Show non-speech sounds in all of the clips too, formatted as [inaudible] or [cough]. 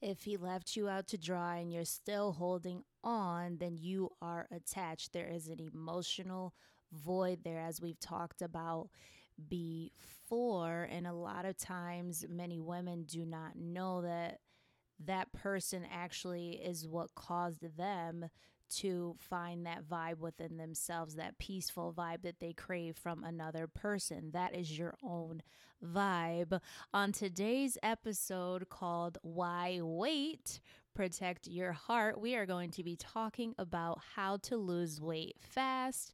If he left you out to dry and you're still holding on, then you are attached. There is an emotional void there, as we've talked about before. And a lot of times, many women do not know that that person actually is what caused them to find that vibe within themselves, that peaceful vibe that they crave from another person. That is your own vibe. On today's episode called Why Wait? Protect Your Heart, we are going to be talking about how to lose weight fast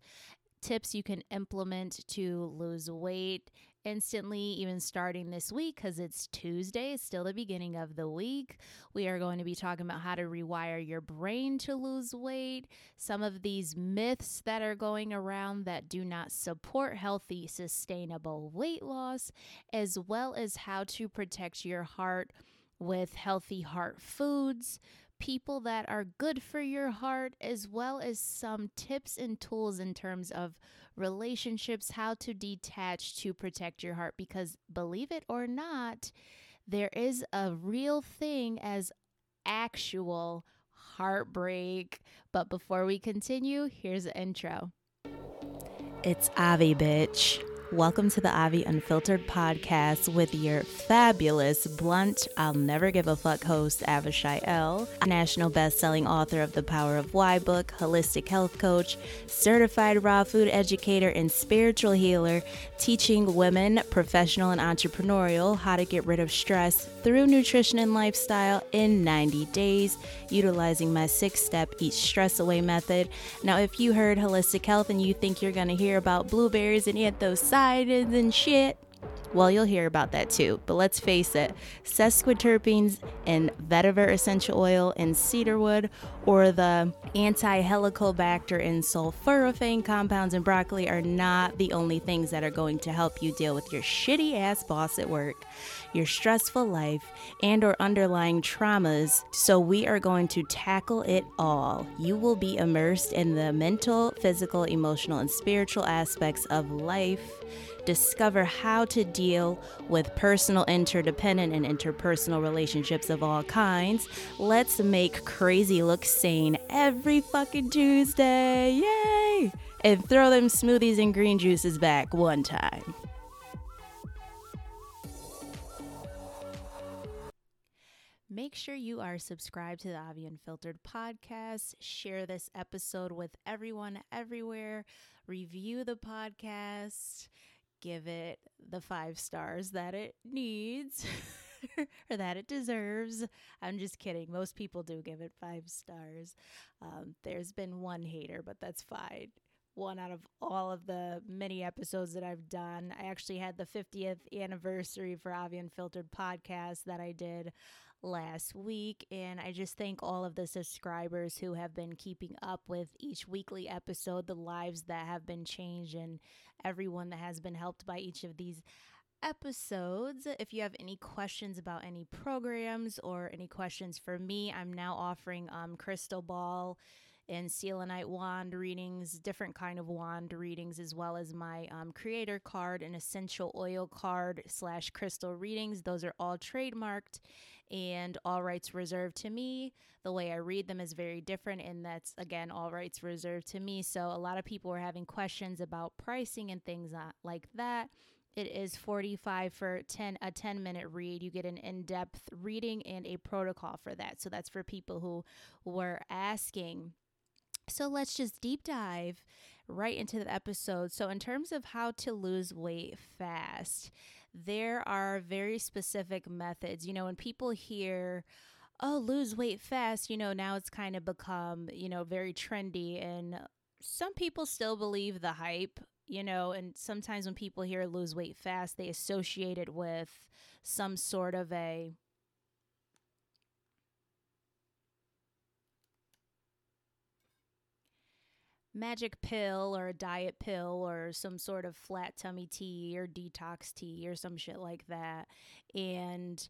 tips you can implement to lose weight instantly, even starting this week because it's Tuesday. It's still the beginning of the week. We are going to be talking about how to rewire your brain to lose weight, some of these myths that are going around that do not support healthy, sustainable weight loss, as well as how to protect your heart with healthy heart foods people that are good for your heart, as well as some tips and tools in terms of relationships, how to detach to protect your heart. Because believe it or not, there is a real thing as actual heartbreak. But before we continue, here's the intro. It's Avi, bitch. Welcome to the Avi Unfiltered podcast with your fabulous, blunt, I'll never give a fuck host, Avishai L., national best-selling author of The Power of Why book, holistic health coach, certified raw food educator, and spiritual healer, teaching women, professional and entrepreneurial, how to get rid of stress through nutrition and lifestyle in 90 days, utilizing my six-step Eat Stress Away method. Now, if you heard holistic health and you think you're going to hear about blueberries and eat those and shit. Well, you'll hear about that too. But let's face it, sesquiterpenes in vetiver essential oil and cedarwood, or the anti helicobacter and sulforaphane compounds in broccoli are not the only things that are going to help you deal with your shitty ass boss at work, your stressful life, and or underlying traumas. So we are going to tackle it all. You will be immersed in the mental, physical, emotional, and spiritual aspects of life discover how to deal with personal, interdependent, and interpersonal relationships of all kinds. Let's make crazy look sane every fucking Tuesday. Yay! And throw them smoothies and green juices back one time. Make sure you are subscribed to the Avi Unfiltered podcast. Share this episode with everyone everywhere. Review the podcast give it the five stars that it needs [laughs] or that it deserves. I'm just kidding. Most people do give it five stars. Um, there's been one hater, but that's fine. One out of all of the many episodes that I've done. I actually had the 50th anniversary for Avi Unfiltered podcast that I did last week. And I just thank all of the subscribers who have been keeping up with each weekly episode, the lives that have been changed, and everyone that has been helped by each of these episodes. If you have any questions about any programs or any questions for me, I'm now offering um, Crystal Ball and selenite wand readings, different kind of wand readings, as well as my um, creator card and essential oil card slash crystal readings. Those are all trademarked and all rights reserved to me. The way I read them is very different, and that's again all rights reserved to me. So a lot of people were having questions about pricing and things like that. It is 45 for 10 a 10 minute read. You get an in-depth reading and a protocol for that. So that's for people who were asking so let's just deep dive right into the episode. So, in terms of how to lose weight fast, there are very specific methods. You know, when people hear, oh, lose weight fast, you know, now it's kind of become, you know, very trendy. And some people still believe the hype, you know, and sometimes when people hear lose weight fast, they associate it with some sort of a magic pill or a diet pill or some sort of flat tummy tea or detox tea or some shit like that. And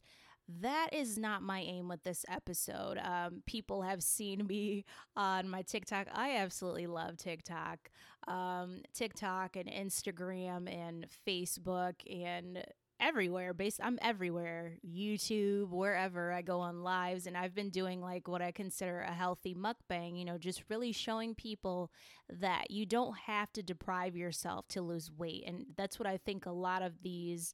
that is not my aim with this episode. Um, people have seen me on my TikTok. I absolutely love TikTok. Um, TikTok and Instagram and Facebook and everywhere based I'm everywhere YouTube wherever I go on lives and I've been doing like what I consider a healthy mukbang you know just really showing people that you don't have to deprive yourself to lose weight and that's what I think a lot of these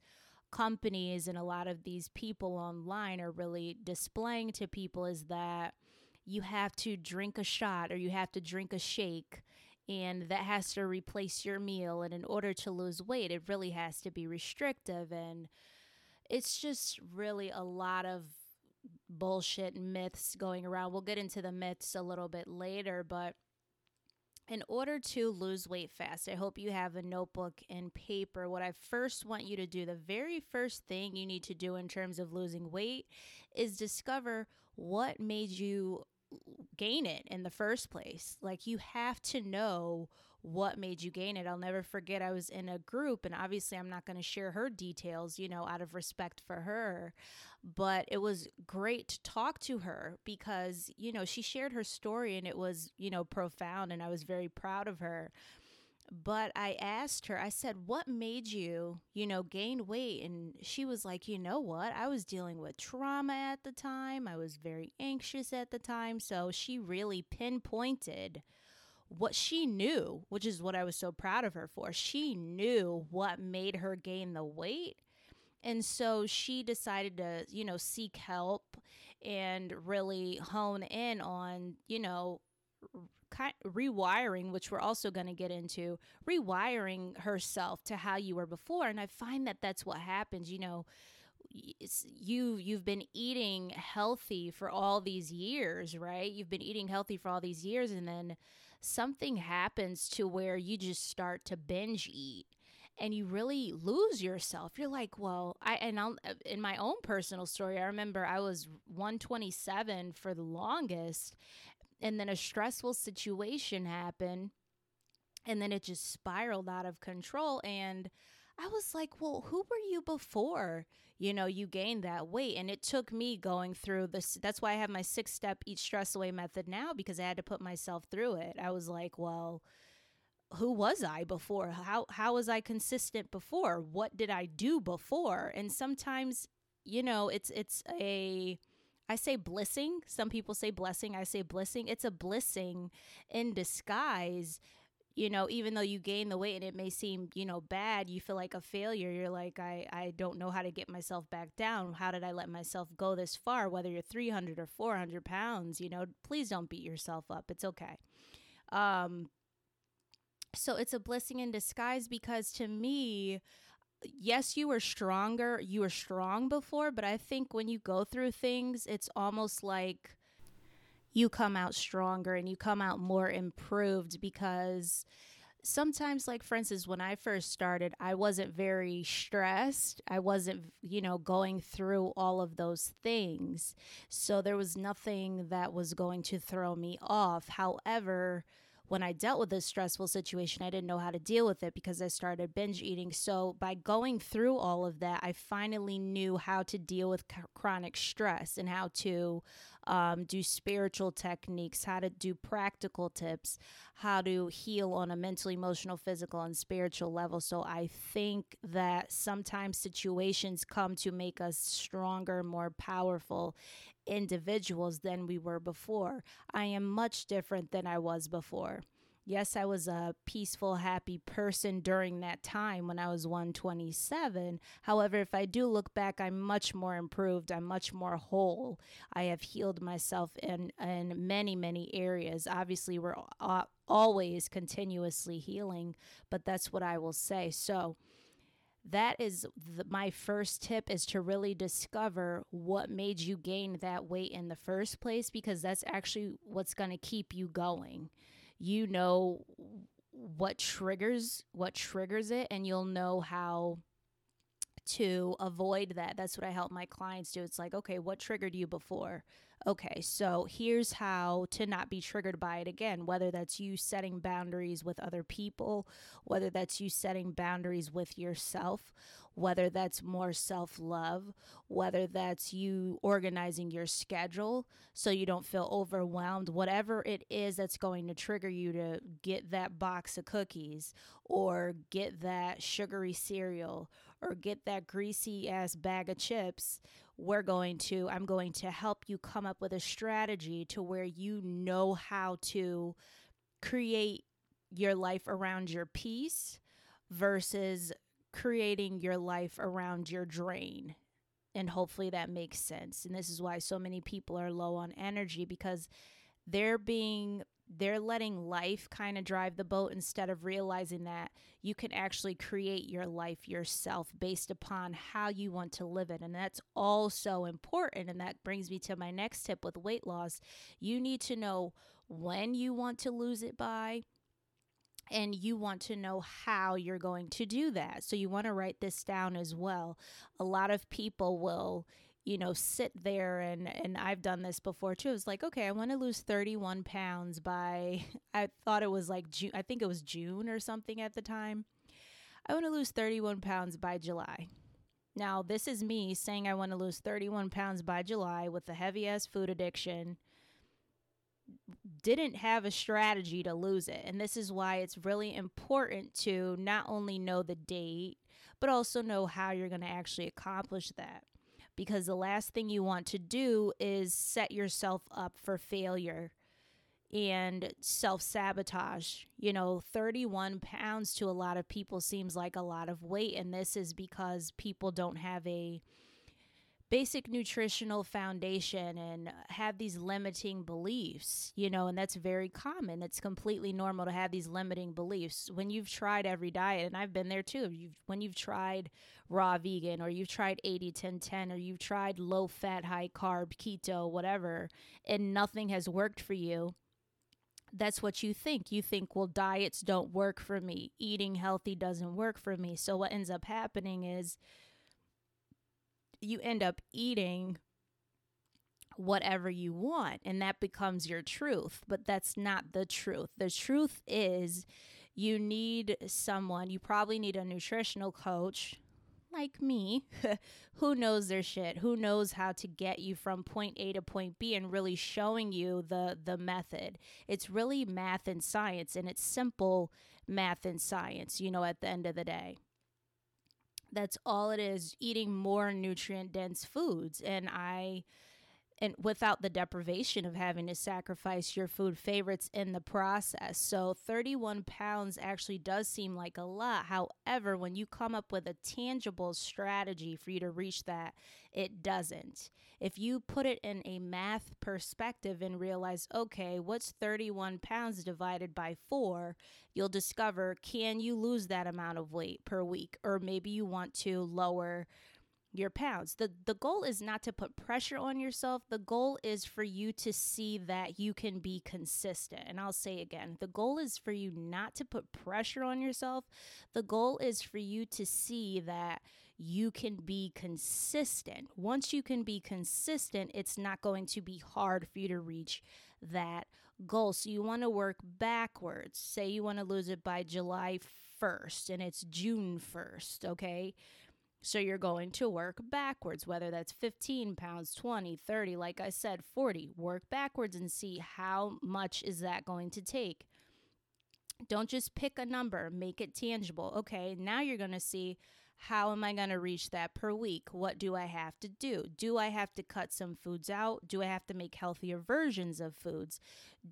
companies and a lot of these people online are really displaying to people is that you have to drink a shot or you have to drink a shake and that has to replace your meal and in order to lose weight it really has to be restrictive and it's just really a lot of bullshit myths going around we'll get into the myths a little bit later but in order to lose weight fast, I hope you have a notebook and paper. What I first want you to do, the very first thing you need to do in terms of losing weight, is discover what made you gain it in the first place. Like you have to know what made you gain it. I'll never forget I was in a group and obviously I'm not going to share her details, you know, out of respect for her, but it was great to talk to her because, you know, she shared her story and it was, you know, profound and I was very proud of her. But I asked her, I said, What made you, you know, gain weight? And she was like, You know what? I was dealing with trauma at the time. I was very anxious at the time. So she really pinpointed what she knew, which is what I was so proud of her for. She knew what made her gain the weight. And so she decided to, you know, seek help and really hone in on, you know, rewiring, which we're also going to get into, rewiring herself to how you were before. And I find that that's what happens. You know, you you've been eating healthy for all these years, right? You've been eating healthy for all these years, and then something happens to where you just start to binge eat and you really lose yourself. You're like, well, I and I'll, in my own personal story, I remember I was 127 for the longest, and then a stressful situation happened and then it just spiraled out of control and I was like, well, who were you before? You know, you gained that weight. And it took me going through this. That's why I have my six step eat stress away method now because I had to put myself through it. I was like, well, who was I before? How, how was I consistent before? What did I do before? And sometimes, you know, it's, it's a, I say blessing. Some people say blessing. I say blessing. It's a blessing in disguise. You know, even though you gain the weight and it may seem, you know, bad, you feel like a failure. You're like, I, I don't know how to get myself back down. How did I let myself go this far? Whether you're 300 or 400 pounds, you know, please don't beat yourself up. It's okay. Um, so it's a blessing in disguise because to me, yes, you were stronger. You were strong before, but I think when you go through things, it's almost like you come out stronger and you come out more improved because sometimes like for instance when i first started i wasn't very stressed i wasn't you know going through all of those things so there was nothing that was going to throw me off however when I dealt with this stressful situation, I didn't know how to deal with it because I started binge eating. So, by going through all of that, I finally knew how to deal with chronic stress and how to um, do spiritual techniques, how to do practical tips, how to heal on a mental, emotional, physical, and spiritual level. So, I think that sometimes situations come to make us stronger, more powerful individuals than we were before. I am much different than I was before. Yes, I was a peaceful, happy person during that time when I was 127. However, if I do look back, I'm much more improved. I'm much more whole. I have healed myself in, in many, many areas. Obviously, we're always continuously healing, but that's what I will say. So, that is the, my first tip is to really discover what made you gain that weight in the first place because that's actually what's going to keep you going you know what triggers what triggers it and you'll know how to avoid that. That's what i help my clients do. It's like okay what triggered you before okay, so here's how to not be triggered by it again, whether that's you setting boundaries with other people, whether that's you setting boundaries with yourself, whether that's more self love, whether that's you organizing your schedule so you don't feel overwhelmed, whatever it is that's going to trigger you to get that box of cookies or get that sugary cereal or get that greasy ass bag of chips. We're going to, I'm going to help you come up with a strategy to where you know how to create your life around your peace versus creating your life around your drain. And hopefully that makes sense. And this is why so many people are low on energy because they're being they're letting life kind of drive the boat instead of realizing that you can actually create your life yourself based upon how you want to live it. And that's also important. And that brings me to my next tip with weight loss. You need to know when you want to lose it by. And you want to know how you're going to do that. So, you want to write this down as well. A lot of people will you know, sit there and and I've done this before too. It's like, okay, I want to lose 31 pounds by [laughs] I thought it was like June, I think it was June or something at the time. I want to lose 31 pounds by July. Now, this is me saying I want to lose 31 pounds by July with a heavy ass food addiction. Didn't have a strategy to lose it. And this is why it's really important to not only know the date, but also know how you're going to actually accomplish that because the last thing you want to do is set yourself up for failure and self sabotage. You know, 31 pounds to a lot of people seems like a lot of weight, and this is because people don't have a basic nutritional foundation and have these limiting beliefs, you know, and that's very common. It's completely normal to have these limiting beliefs. When you've tried every diet, and I've been there too, you've, when you've tried raw vegan or you've tried 80 10 10 or you've tried low fat, high carb, keto, whatever, and nothing has worked for you. That's what you think. You think, well, diets don't work for me. Eating healthy doesn't work for me. So, what ends up happening is you end up eating whatever you want and that becomes your truth but that's not the truth. The truth is you need someone you probably need a nutritional coach like me [laughs] who knows their shit who knows how to get you from point A to point B and really showing you the the method. It's really math and science and it's simple math and science you know at the end of the day that's all it is eating more nutrient dense foods. And i and without the deprivation of having to sacrifice your food favorites in the process. So 31 pounds actually does seem like a lot. However, when you come up with a tangible strategy for you to reach that, it doesn't. If you put it in a math perspective and realize, okay, what's 31 pounds divided by four, you'll discover can you lose that amount of weight per week? Or maybe you want to lower your pounds. The the goal is not to put pressure on yourself. The goal is for you to see that you can be consistent. And I'll say again, the goal is for you not to put pressure on yourself. The goal is for you to see that you can be consistent. Once you can be consistent, it's not going to be hard for you to reach that goal. So you want to work backwards. Say you want to lose it by July 1st and it's June 1st, okay? So you're going to work backwards, whether that's 15 pounds, 20, 30, like I said, 40. Work backwards and see how much is that going to take. Don't just pick a number, make it tangible. Okay, now you're going to see how am I going to reach that per week? What do I have to do? Do I have to cut some foods out? Do I have to make healthier versions of foods?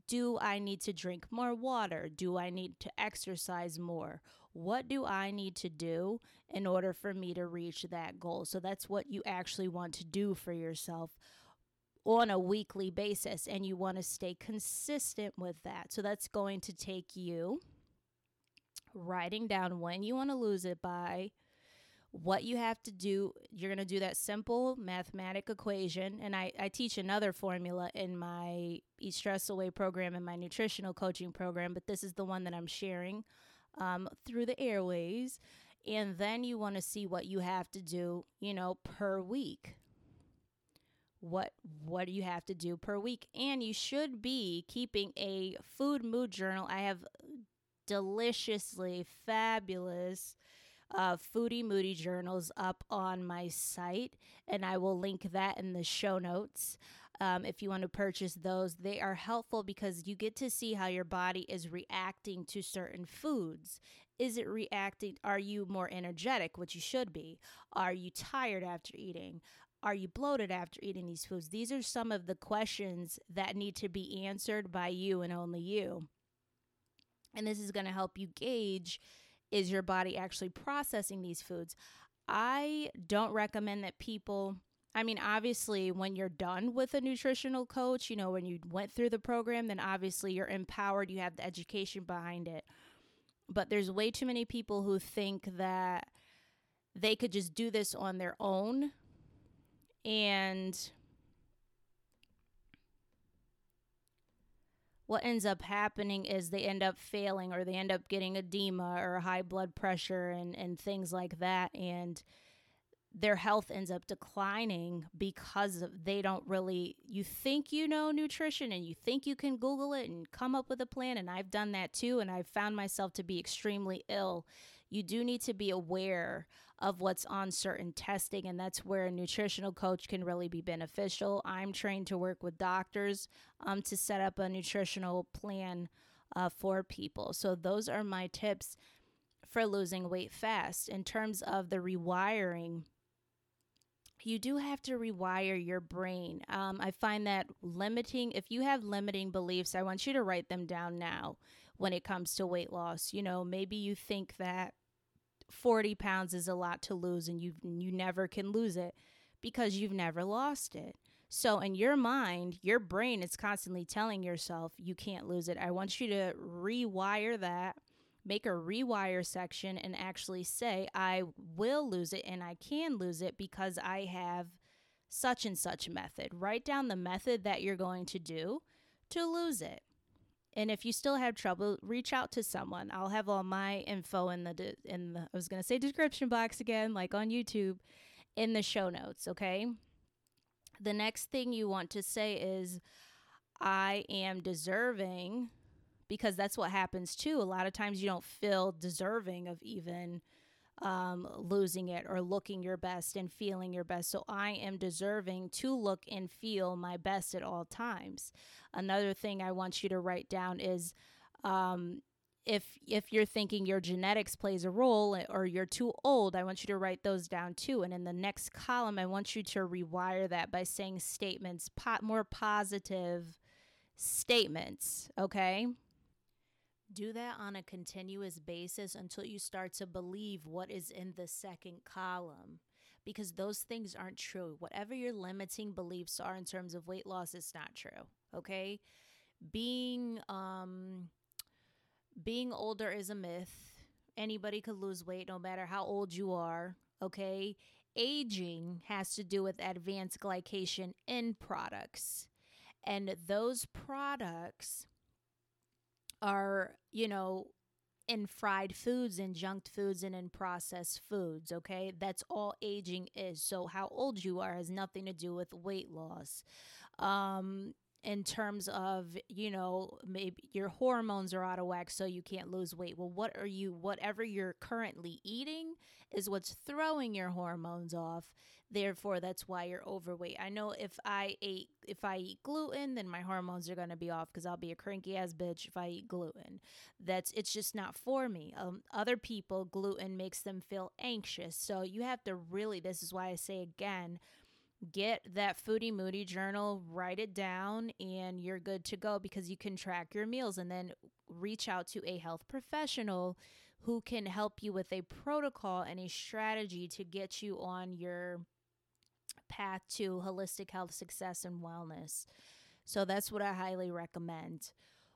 Do I need to drink more water? Do I need to exercise more? What do I need to do in order for me to reach that goal? So that's what you actually want to do for yourself on a weekly basis, and you want to stay consistent with that. So that's going to take you writing down when you want to lose it by what you have to do you're going to do that simple mathematic equation and I, I teach another formula in my eat stress away program and my nutritional coaching program but this is the one that i'm sharing um, through the airways. And then you want to see what you have to do, you know, per week. What what do you have to do per week? And you should be keeping a food mood journal. I have deliciously fabulous uh, Foodie Moody journals up on my site, and I will link that in the show notes. Um, if you want to purchase those, they are helpful because you get to see how your body is reacting to certain foods. is it reacting? Are you more energetic, which you should be? Are you tired after eating? Are you bloated after eating these foods? These are some of the questions that need to be answered by you and only you. And this is going to help you gauge is your body actually processing these foods? I don't recommend that people I mean, obviously, when you're done with a nutritional coach, you know, when you went through the program, then obviously you're empowered, you have the education behind it. But there's way too many people who think that they could just do this on their own. And what ends up happening is they end up failing or they end up getting edema or high blood pressure and, and things like that. And their health ends up declining because they don't really you think you know nutrition and you think you can google it and come up with a plan and I've done that too and I've found myself to be extremely ill. You do need to be aware of what's on certain testing and that's where a nutritional coach can really be beneficial. I'm trained to work with doctors um, to set up a nutritional plan uh, for people. So those are my tips for losing weight fast in terms of the rewiring you do have to rewire your brain. Um, I find that limiting, if you have limiting beliefs, I want you to write them down now when it comes to weight loss. You know, maybe you think that 40 pounds is a lot to lose and you you never can lose it because you've never lost it. So in your mind, your brain is constantly telling yourself you can't lose it. I want you to rewire that make a rewire section and actually say, I will lose it and I can lose it because I have such and such method. Write down the method that you're going to do to lose it. And if you still have trouble, reach out to someone. I'll have all my info in the in the I was going to say description box again, like on YouTube, in the show notes, okay? The next thing you want to say is I am deserving because that's what happens too. A lot of times you don't feel deserving of even um, losing it or looking your best and feeling your best. So I am deserving to look and feel my best at all times. Another thing I want you to write down is um, if if you're thinking your genetics plays a role or you're too old, I want you to write those down too. And in the next column, I want you to rewire that by saying statements, po- more positive statements. Okay. Do that on a continuous basis until you start to believe what is in the second column because those things aren't true. Whatever your limiting beliefs are in terms of weight loss is not true, okay? Being um being older is a myth. Anybody could lose weight no matter how old you are, okay? Aging has to do with advanced glycation end products. And those products are, you know, in fried foods and junked foods and in processed foods, okay? That's all aging is. So how old you are has nothing to do with weight loss. Um in terms of, you know, maybe your hormones are out of whack so you can't lose weight. Well, what are you whatever you're currently eating is what's throwing your hormones off Therefore, that's why you're overweight. I know if I ate if I eat gluten, then my hormones are going to be off because I'll be a cranky ass bitch if I eat gluten. That's it's just not for me. Um, other people, gluten makes them feel anxious. So you have to really. This is why I say again, get that foodie moody journal write it down and you're good to go because you can track your meals and then reach out to a health professional who can help you with a protocol and a strategy to get you on your path to holistic health, success, and wellness. So that's what I highly recommend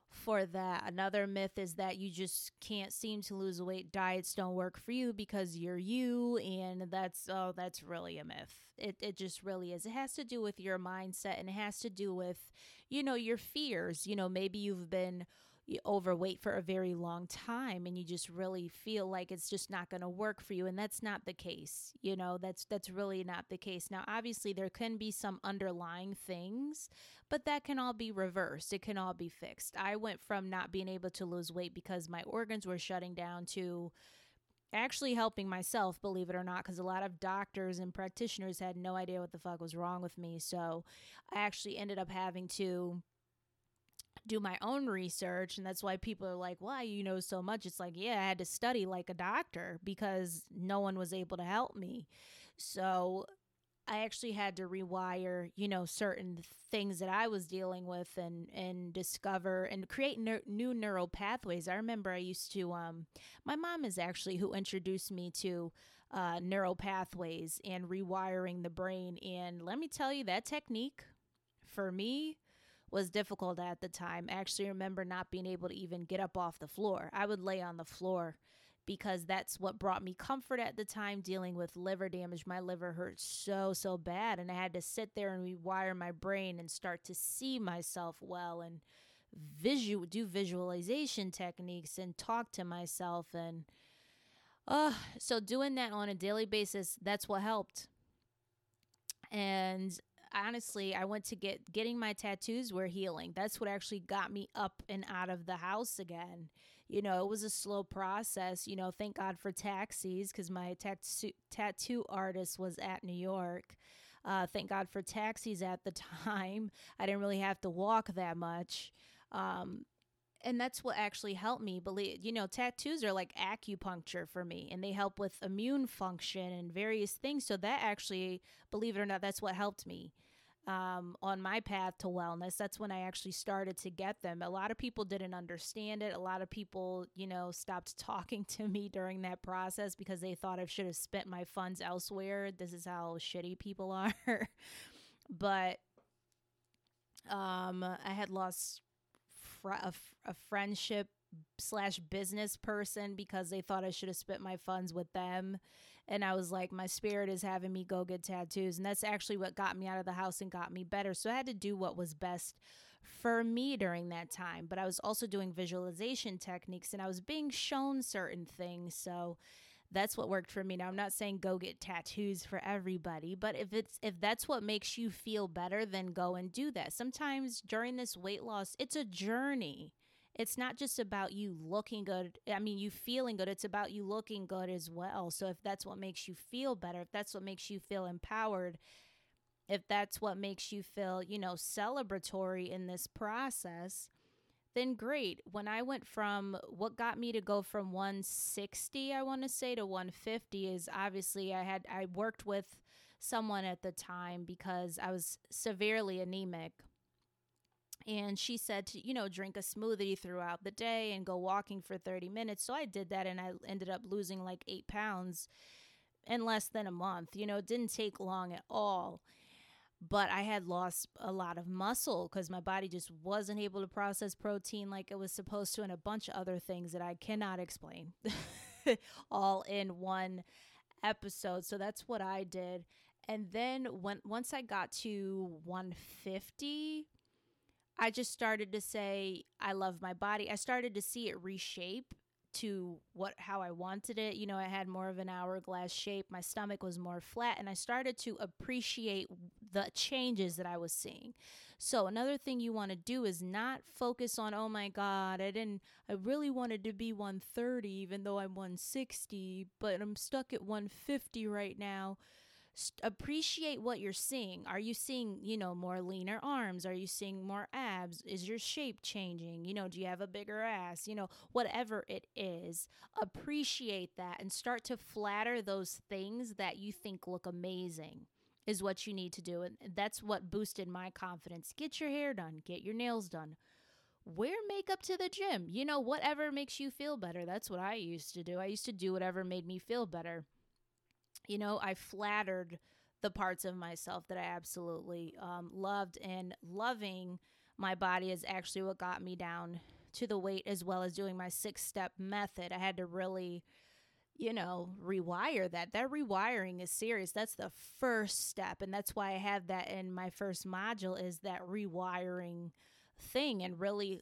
for that. Another myth is that you just can't seem to lose weight. Diets don't work for you because you're you, and that's oh, that's really a myth. It it just really is. It has to do with your mindset, and it has to do with, you know, your fears. You know, maybe you've been overweight for a very long time and you just really feel like it's just not going to work for you and that's not the case you know that's that's really not the case. Now obviously there can be some underlying things but that can all be reversed. It can all be fixed. I went from not being able to lose weight because my organs were shutting down to actually helping myself believe it or not because a lot of doctors and practitioners had no idea what the fuck was wrong with me. So i actually ended up having to do my own research and that's why people are like why you know so much? It's like yeah i had to study like a doctor because no one was able to help me. So i actually had to rewire you know certain things that i was dealing with and and discover and create ner- new neural pathways. I remember i used to um my mom is actually who introduced me to uh, neural pathways and rewiring the brain. And let me tell you that technique for me was difficult at the time. I actually remember not being able to even get up off the floor. I would lay on the floor because that's what brought me comfort at the time dealing with liver damage. My liver hurt so, so bad. And I had to sit there and rewire my brain and start to see myself well and visual do visualization techniques and talk to myself and uh so doing that on a daily basis that's what helped and honestly, I went to get getting my tattoos were healing. That's what actually got me up and out of the house again. You know, it was a slow process. You know, thank God for taxis because my tattoo tattoo artist was at New York. Uh, thank God for taxis at the [laughs] time. I didn't really have to walk that much. Um, and that's what actually helped me believe you know tattoos are like acupuncture for me and they help with immune function and various things so that actually believe it or not that's what helped me um, on my path to wellness. That's when I actually started to get them. A lot of people didn't understand it. A lot of people, you know, stopped [laughs] talking to me during that process because they thought I should have spent my funds elsewhere. This is how shitty people [laughs] are. but um, I had lost fr- a, f- a friendship slash business person because they thought I should have spent my funds with them and I was like, my spirit is having me go get tattoos. And that's actually what got me out of the house and got me better. So I had to do what was best for me during that time. But I was also doing visualization techniques and I was being shown certain things. So that's what worked for me. Now I'm not saying go get tattoos for everybody, but if it's if that's what makes you feel better, then go and do that. Sometimes during this weight loss, it's a journey it's not just about you looking good. I mean, you feeling good. It's about you looking good as well. So if that's what makes you feel better, if that's what makes you feel empowered, if that's what makes you feel, you know, celebratory in this process, then great. When I went from what got me to go from 160, I want to say, to 150 is obviously I had, I worked with someone at the time because I was severely anemic. And she said to you know drink a smoothie throughout the day and go walking for 30 minutes. So i did that and i ended up losing like eight pounds in less than a month. You know it didn't take long at all but i had lost a lot of muscle because my body just wasn't able to process protein like it was supposed to and a bunch of other things that i cannot explain [laughs] all in one episode so that's what i did and then when once i got to 150 I just started to say I love my body. I started to see it reshape to what how I wanted it. You know, I had more of an hourglass shape. My stomach was more flat and I started to appreciate the changes that I was seeing. So, another thing you want to do is not focus on, "Oh my god, I didn't I really wanted to be 130 even though I'm 160, but I'm stuck at 150 right now." appreciate what you're seeing. Are you seeing, you know, more leaner arms? Are you seeing more abs? Is your shape changing? You know, do you have a bigger ass? You know, whatever it is, appreciate that and start to flatter those things that you think look amazing is what you need to do. And that's what boosted my confidence. Get your hair done, get your nails done. Wear makeup to the gym. You know, whatever makes you feel better. That's what I used to do. I used to do whatever made me feel better you know, I flattered the parts of myself that I absolutely um, loved, and loving my body is actually what got me down to the weight as well as doing my six step method. I had to really, you know, rewire that. That rewiring is serious. That's the first step. And that's why I have that in my first module is that rewiring thing and really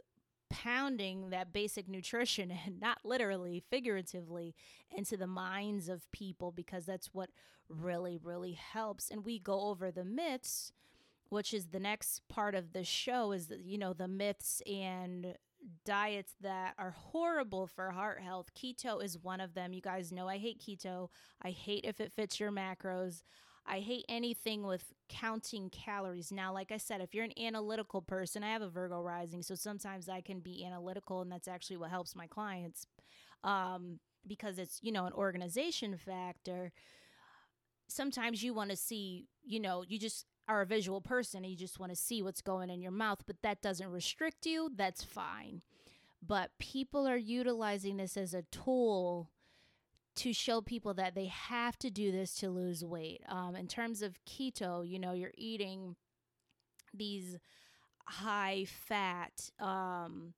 pounding that basic nutrition [laughs] and not literally figuratively into the minds of people because that's what really really helps and we go over the myths which is the next part of the show is you know the myths and diets that are horrible for heart health keto is one of them you guys know i hate keto i hate if it fits your macros I hate anything with counting calories. Now, like I said, if you're an analytical person, I have a Virgo rising, so sometimes I can be analytical, and that's actually what helps my clients um, because it's, you know, an organization factor. Sometimes you want to see, you know, you just are a visual person and you just want to see what's going in your mouth, but that doesn't restrict you. That's fine. But people are utilizing this as a tool to show people that they have to do this to lose weight. Um, in terms of keto, you know, you're eating these high fat, um,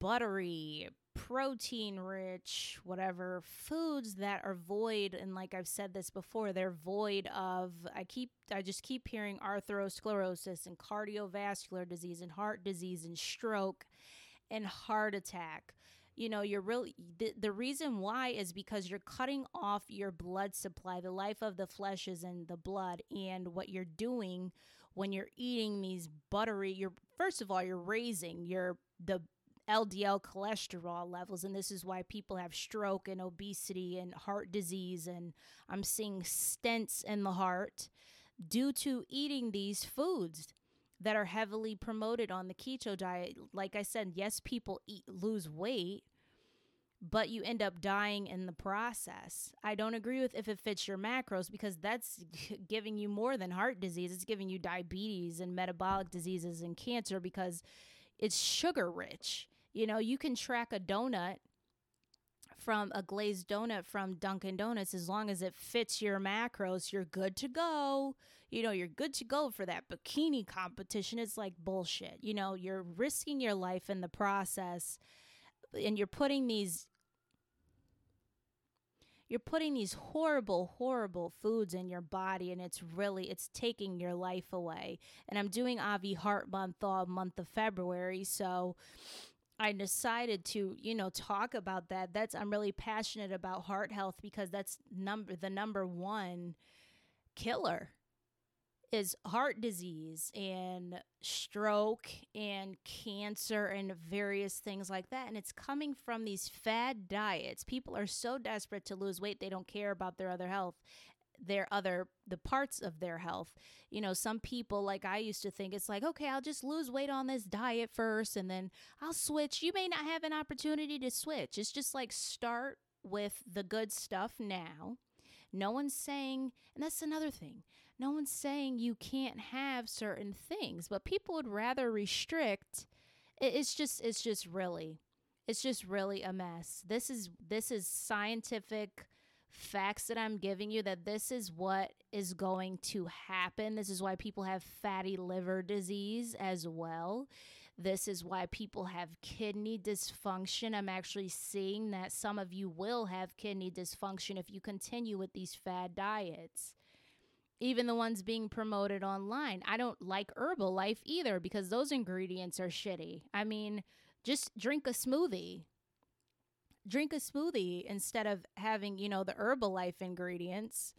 buttery, protein rich, whatever foods that are void. And like I've said this before, they're void of, I keep, I just keep hearing atherosclerosis and cardiovascular disease and heart disease and stroke and heart attack you know you're really the, the reason why is because you're cutting off your blood supply the life of the flesh is in the blood and what you're doing when you're eating these buttery you're first of all you're raising your the LDL cholesterol levels and this is why people have stroke and obesity and heart disease and I'm seeing stents in the heart due to eating these foods that are heavily promoted on the keto diet. Like I said, yes, people eat lose weight, but you end up dying in the process. I don't agree with if it fits your macros because that's [laughs] giving you more than heart disease. It's giving you diabetes and metabolic diseases and cancer because it's sugar rich. You know, you can track a donut from a glazed donut from Dunkin' Donuts as long as it fits your macros, you're good to go you know, you're good to go for that bikini competition. It's like bullshit. You know, you're risking your life in the process and you're putting these you're putting these horrible horrible foods in your body and it's really it's taking your life away and i'm doing avi heart month all month of february so i decided to you know talk about that that's i'm really passionate about heart health because that's number the number one killer is heart disease and stroke and cancer and various things like that. And it's coming from these fad diets. People are so desperate to lose weight, they don't care about their other health their other the parts of their health. You know, some people like I used to think it's like, okay, I'll just lose weight on this diet first and then I'll switch. You may not have an opportunity to switch. It's just like start with the good stuff now. No one's saying, and that's another thing. No one's saying you can't have certain things, but people would rather restrict. It's just it's just really it's just really a mess. This is this is scientific facts that I'm giving you that this is what is going to happen. This is why people have fatty liver disease as well. This is why people have kidney dysfunction. I'm actually seeing that some of you will have kidney dysfunction if you continue with these fad diets even the ones being promoted online. I don't like Herbalife either because those ingredients are shitty. I mean, just drink a smoothie. Drink a smoothie instead of having, you know, the Herbalife ingredients.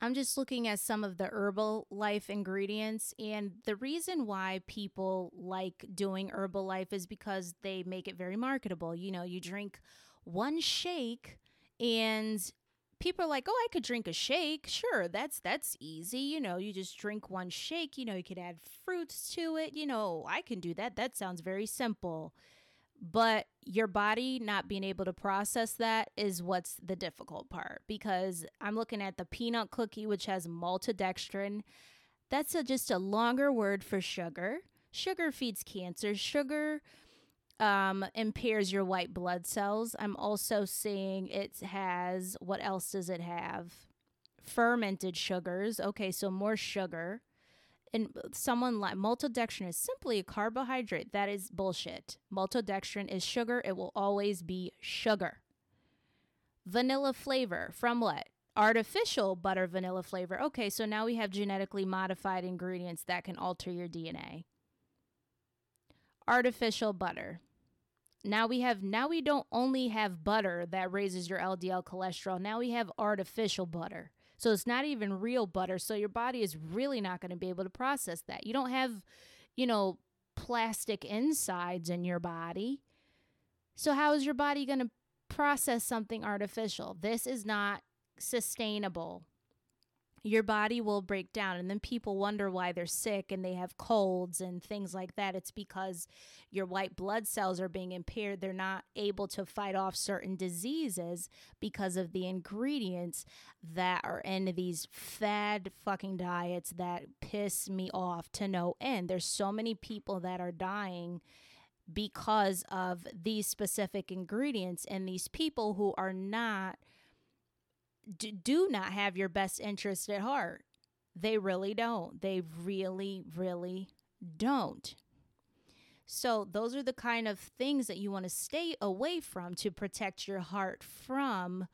I'm just looking at some of the Herbalife ingredients, and the reason why people like doing Herbalife is because they make it very marketable. You know, you drink one shake and people are like, "Oh, I could drink a shake." Sure, that's that's easy. You know, you just drink one shake. You know, you could add fruits to it. You know, oh, I can do that. That sounds very simple. But your body not being able to process that is what's the difficult part because I'm looking at the peanut cookie which has maltodextrin. That's a, just a longer word for sugar. Sugar feeds cancer. Sugar um, impairs your white blood cells. I'm also seeing it has, what else does it have? Fermented sugars. Okay, so more sugar. And uh, someone like maltodextrin is simply a carbohydrate. That is bullshit. Maltodextrin is sugar. It will always be sugar. Vanilla flavor from what? Artificial butter vanilla flavor. Okay, so now we have genetically modified ingredients that can alter your DNA artificial butter. Now we have now we don't only have butter that raises your LDL cholesterol. Now we have artificial butter. So it's not even real butter. So your body is really not going to be able to process that. You don't have, you know, plastic insides in your body. So how is your body going to process something artificial? This is not sustainable. Your body will break down and then people wonder why they're sick and they have colds and things like that. It's because your white blood cells are being impaired. They're not able to fight off certain diseases because of the ingredients that are in these fad fucking diets that piss me off to no end. There's so many people that are dying because of these specific ingredients and these people who are not do not have your best interest at heart. They really don't. They really, really don't. So, those are the kind of things that you want to stay away from to protect your heart from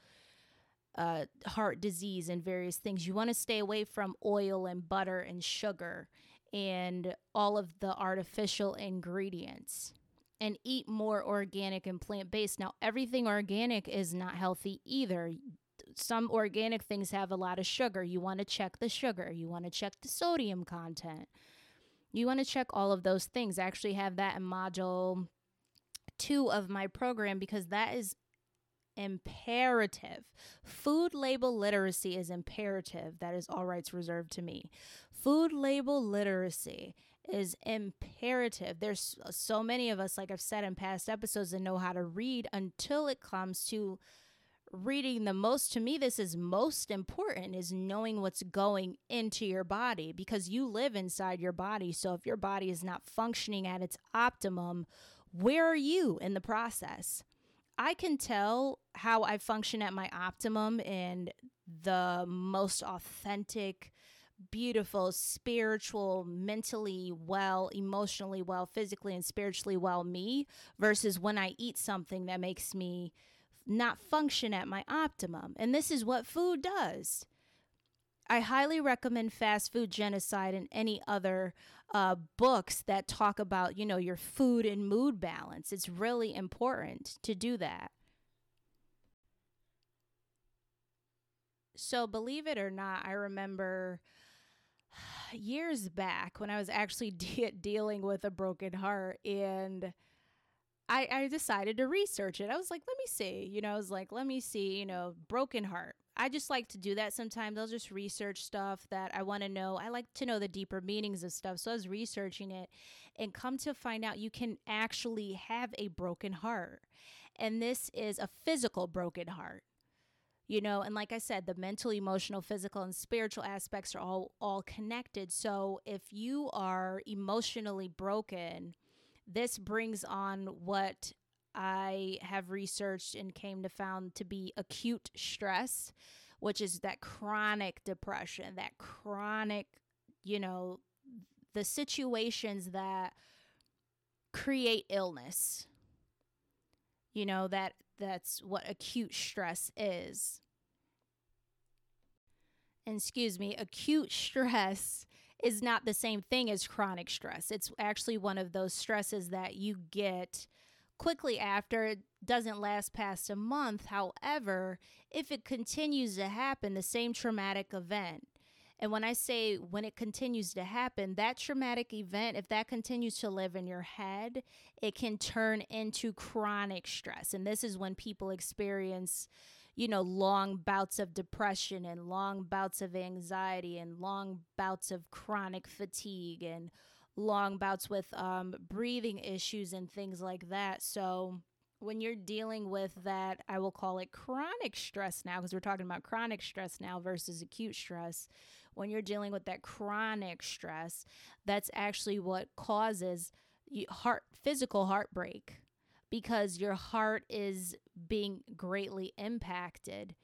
uh, heart disease and various things. You want to stay away from oil and butter and sugar and all of the artificial ingredients and eat more organic and plant based. Now, everything organic is not healthy either some organic things have a lot of sugar. You want to check the sugar, you want to check the sodium content. You want to check all of those things. I actually have that in module two of my program because that is imperative. Food label literacy is imperative. That is all rights reserved to me. Food label literacy is imperative. There's so many of us, like I've said in past episodes, that know how to read until it comes to reading the most to me this is most important is knowing what's going into your body because you live inside your body. So if your body is not functioning at its optimum where are you in the process? I can tell how i function at my optimum in the most authentic beautiful spiritual mentally well emotionally well physically and spiritually well me versus when i eat something that makes me not function at my optimum. And this is what food does. I highly recommend Fast Food Genocide and any other uh, books that talk about, you know, your food and mood balance. It's really important to do that. So, believe it or not, I remember [sighs] years back when I was actually [laughs] de- dealing with a broken heart and I, I decided to research it. I was like, let me see. You know, I was like, let me see, you know, broken heart. I just like to do that sometimes. I'll just research stuff that I want to know. I like to know the deeper meanings of stuff. So I was researching it and come to find out you can actually have a broken heart. And this is a physical broken heart. You know, and like I said, the mental, emotional, physical, and spiritual aspects are all all connected. So if you are emotionally broken, this brings on what I have researched and came to found to be acute stress, which is that chronic depression, that chronic, you know, the situations that create illness. You know, that that's what acute stress is. And excuse me, acute [laughs] stress is not the same thing as chronic stress. It's actually one of those stresses that you get quickly after. It doesn't last past a month. However, if it continues to happen, the same traumatic event, and when I say when it continues to happen, that traumatic event, if that continues to live in your head, it can turn into chronic stress. And this is when people experience you know, long bouts of depression and long bouts of anxiety and long bouts of chronic fatigue and long bouts with um, breathing issues and things like that. So, when you're dealing with that, I will call it chronic stress now because we're talking about chronic stress now versus acute stress. When you're dealing with that chronic stress, that's actually what causes heart physical heartbreak because your heart is being greatly impacted.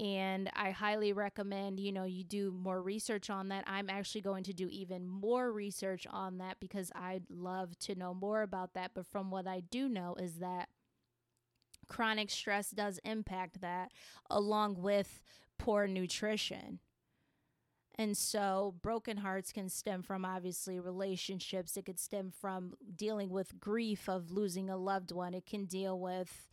And I highly recommend, you know, you do more research on that. I'm actually going to do even more research on that because I'd love to know more about that. But from what I do know is that chronic stress does impact that along with poor nutrition. And so, broken hearts can stem from obviously relationships. It could stem from dealing with grief of losing a loved one. It can deal with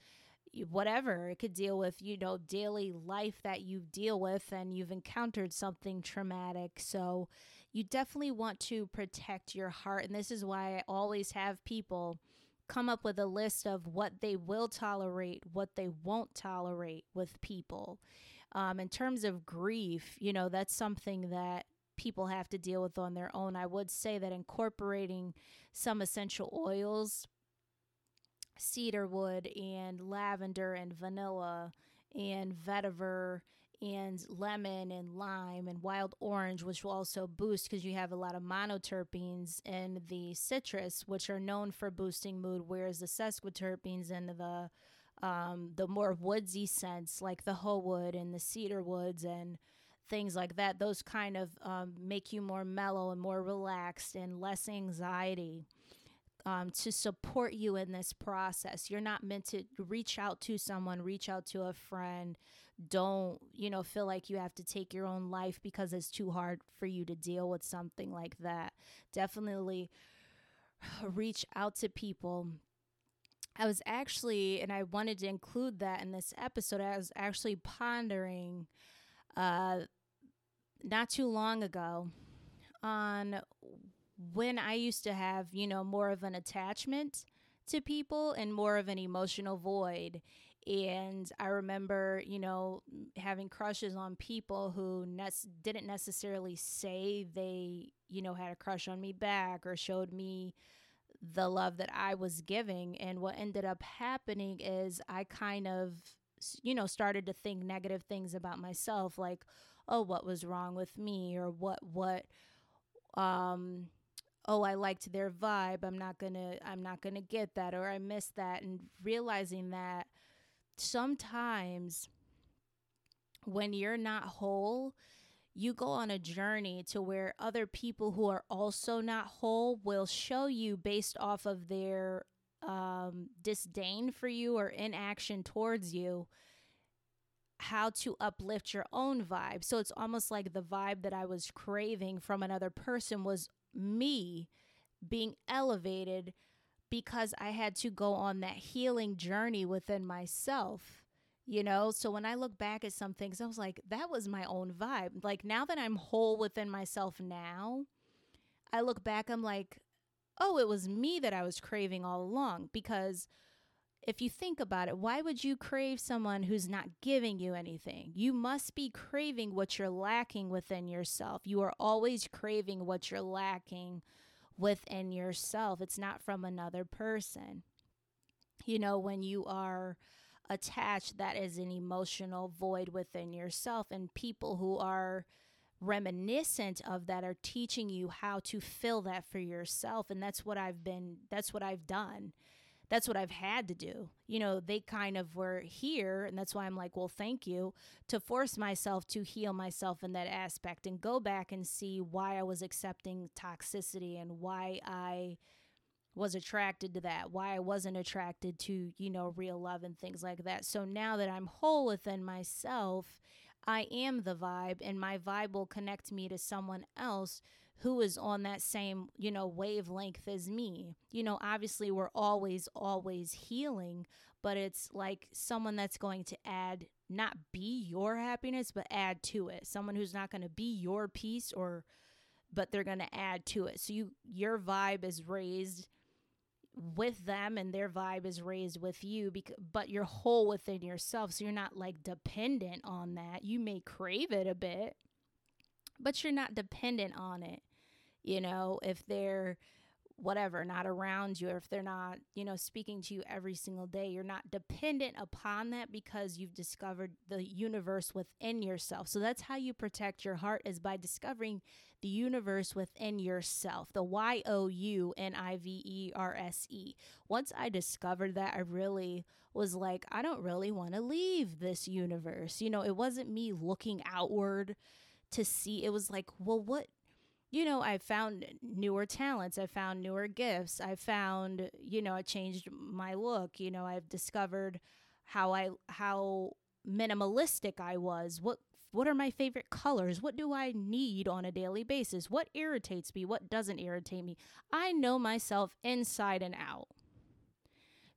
whatever. It could deal with, you know, daily life that you deal with and you've encountered something traumatic. So, you definitely want to protect your heart. And this is why I always have people come up with a list of what they will tolerate, what they won't tolerate with people Um, in terms of grief, you know, that's something that people have to deal with on their own. I would say that incorporating some essential oils, cedar wood and lavender and vanilla and vetiver and lemon and lime and wild orange, which will also boost because you have a lot of monoterpenes in the citrus, which are known for boosting mood, whereas the sesquiterpenes and the um, the more woodsy scents like the ho wood and the cedar woods and things like that, those kind of um, make you more mellow and more relaxed and less anxiety. Um, to support you in this process. You're not meant to reach out to someone, reach out to a friend, don't, you know, feel like you have to take your own life because it's too hard for you to deal with something like that. Definitely [sighs] reach out to people. I was actually, and I wanted to include that in this episode, I was actually pondering uh, not too long ago on when I used to have, you know, more of an attachment to people and more of an emotional void. And I remember, you know, having crushes on people who ne- didn't necessarily say they, you know, had a crush on me back or showed me the love that I was giving. And what ended up happening is I kind of, you know, started to think negative things about myself, like, oh, what was wrong with me, or what, what, um, oh i liked their vibe i'm not gonna i'm not gonna get that or i missed that and realizing that sometimes when you're not whole, you go on a journey to where other people who are also not whole will show you based off of their um, disdain for you or inaction towards you how to uplift your own vibe. So it's almost like the vibe that I was craving from another person was me being elevated because I had to go on that healing journey within myself. You know, so when I look back at some things, I was like, that was my own vibe. Like now that I'm whole within myself now, I look back, I'm like, oh, it was me that I was craving all along. Because if you think about it, why would you crave someone who's not giving you anything? You must be craving what you're lacking within yourself. You are always craving what you're lacking within yourself. It's not from another person. You know, when you are attached, that is an emotional void within yourself. And people who are reminiscent of that are teaching you how to fill that for yourself. And that's what I've been, that's what I've done that's what I've had to do. You know, they kind of were here, and that's why I'm like, well, thank you to force myself to heal myself in that aspect and go back and see why I was accepting toxicity and why I was attracted to that, why I wasn't attracted to, you know, real love and things like that. So now that I'm whole within myself, I am the vibe, and my vibe will connect me to someone else who is on that same, you know, wavelength as me. You know, obviously we're always, always healing, but it's like someone that's going to add, not be your happiness, but add to it. Someone who's not going to be your peace or, but they're going to add to it. So you, your vibe is raised with them and their vibe is raised with you because but you're whole within yourself so you're not like dependent on that you may crave it a bit but you're not dependent on it you know, if they're whatever, not around you, or if they're not, you know, speaking to you every single day, you're not dependent upon that because you've discovered the universe within yourself. So that's how you protect your heart is by discovering the universe within yourself, the Y O U N I V E R S E. Once I discovered that, I really was like, I don't really want to leave this universe. You know, it wasn't me looking outward to see, it was like, well, what you know, I found newer talents, I found newer gifts, I found, you know, I changed my look, you know, I've discovered how I how minimalistic I was. What what are my favorite colors? What do I need on a daily basis? What irritates me? What doesn't irritate me? I know myself inside and out.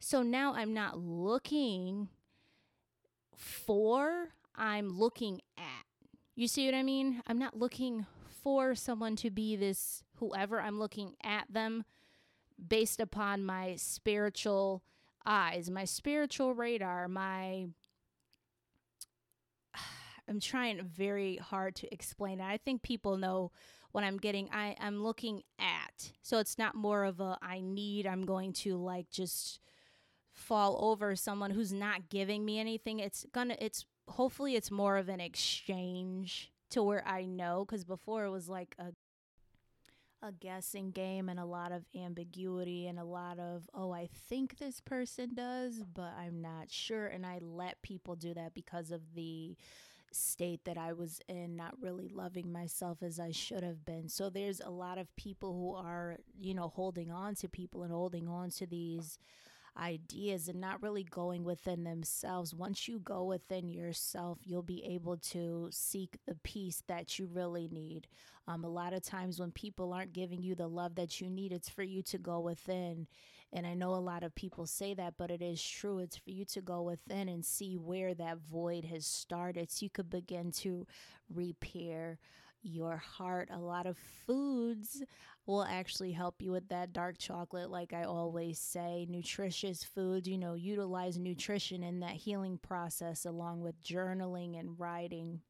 So now I'm not looking for, I'm looking at. You see what I mean? I'm not looking for someone to be this whoever I'm looking at them based upon my spiritual eyes, my spiritual radar, my [sighs] I'm trying very hard to explain it. I think people know what I'm getting. I, I'm looking at. So it's not more of a I need, I'm going to like just fall over someone who's not giving me anything. It's gonna, it's hopefully it's more of an exchange to where I know. Cause before it was like a, a guessing game and a lot of ambiguity and a lot of, oh, I think this person does, but I'm not sure. And I let people do that because of the state that I was in, not really loving myself as I should have been. So there's a lot of people who are, you know, holding on to people and holding on to these ideas and not really going within themselves. Once you go within yourself, you'll be able to seek the peace that you really need. Um, a lot of times, when people aren't giving you the love that you need, it's for you to go within and I know a lot of people say that, but it is true. It's for you to go within and see where that void has started so you could begin to repair your heart. A lot of foods will actually help you with that dark chocolate, like I always say. Nutritious foods, you know, utilize nutrition in that healing process along with journaling and writing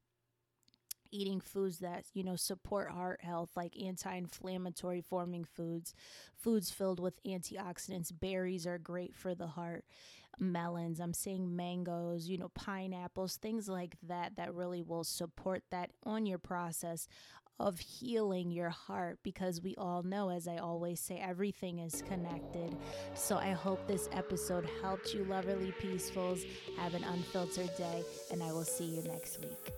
eating foods that you know support heart health like anti-inflammatory forming foods foods filled with antioxidants berries are great for the heart melons i'm saying mangoes you know pineapples things like that that really will support that on your process of healing your heart because we all know, as I always say, everything is connected. So I hope this episode helped you, Loverly Peacefuls. Have an unfiltered day, and I will see you next week.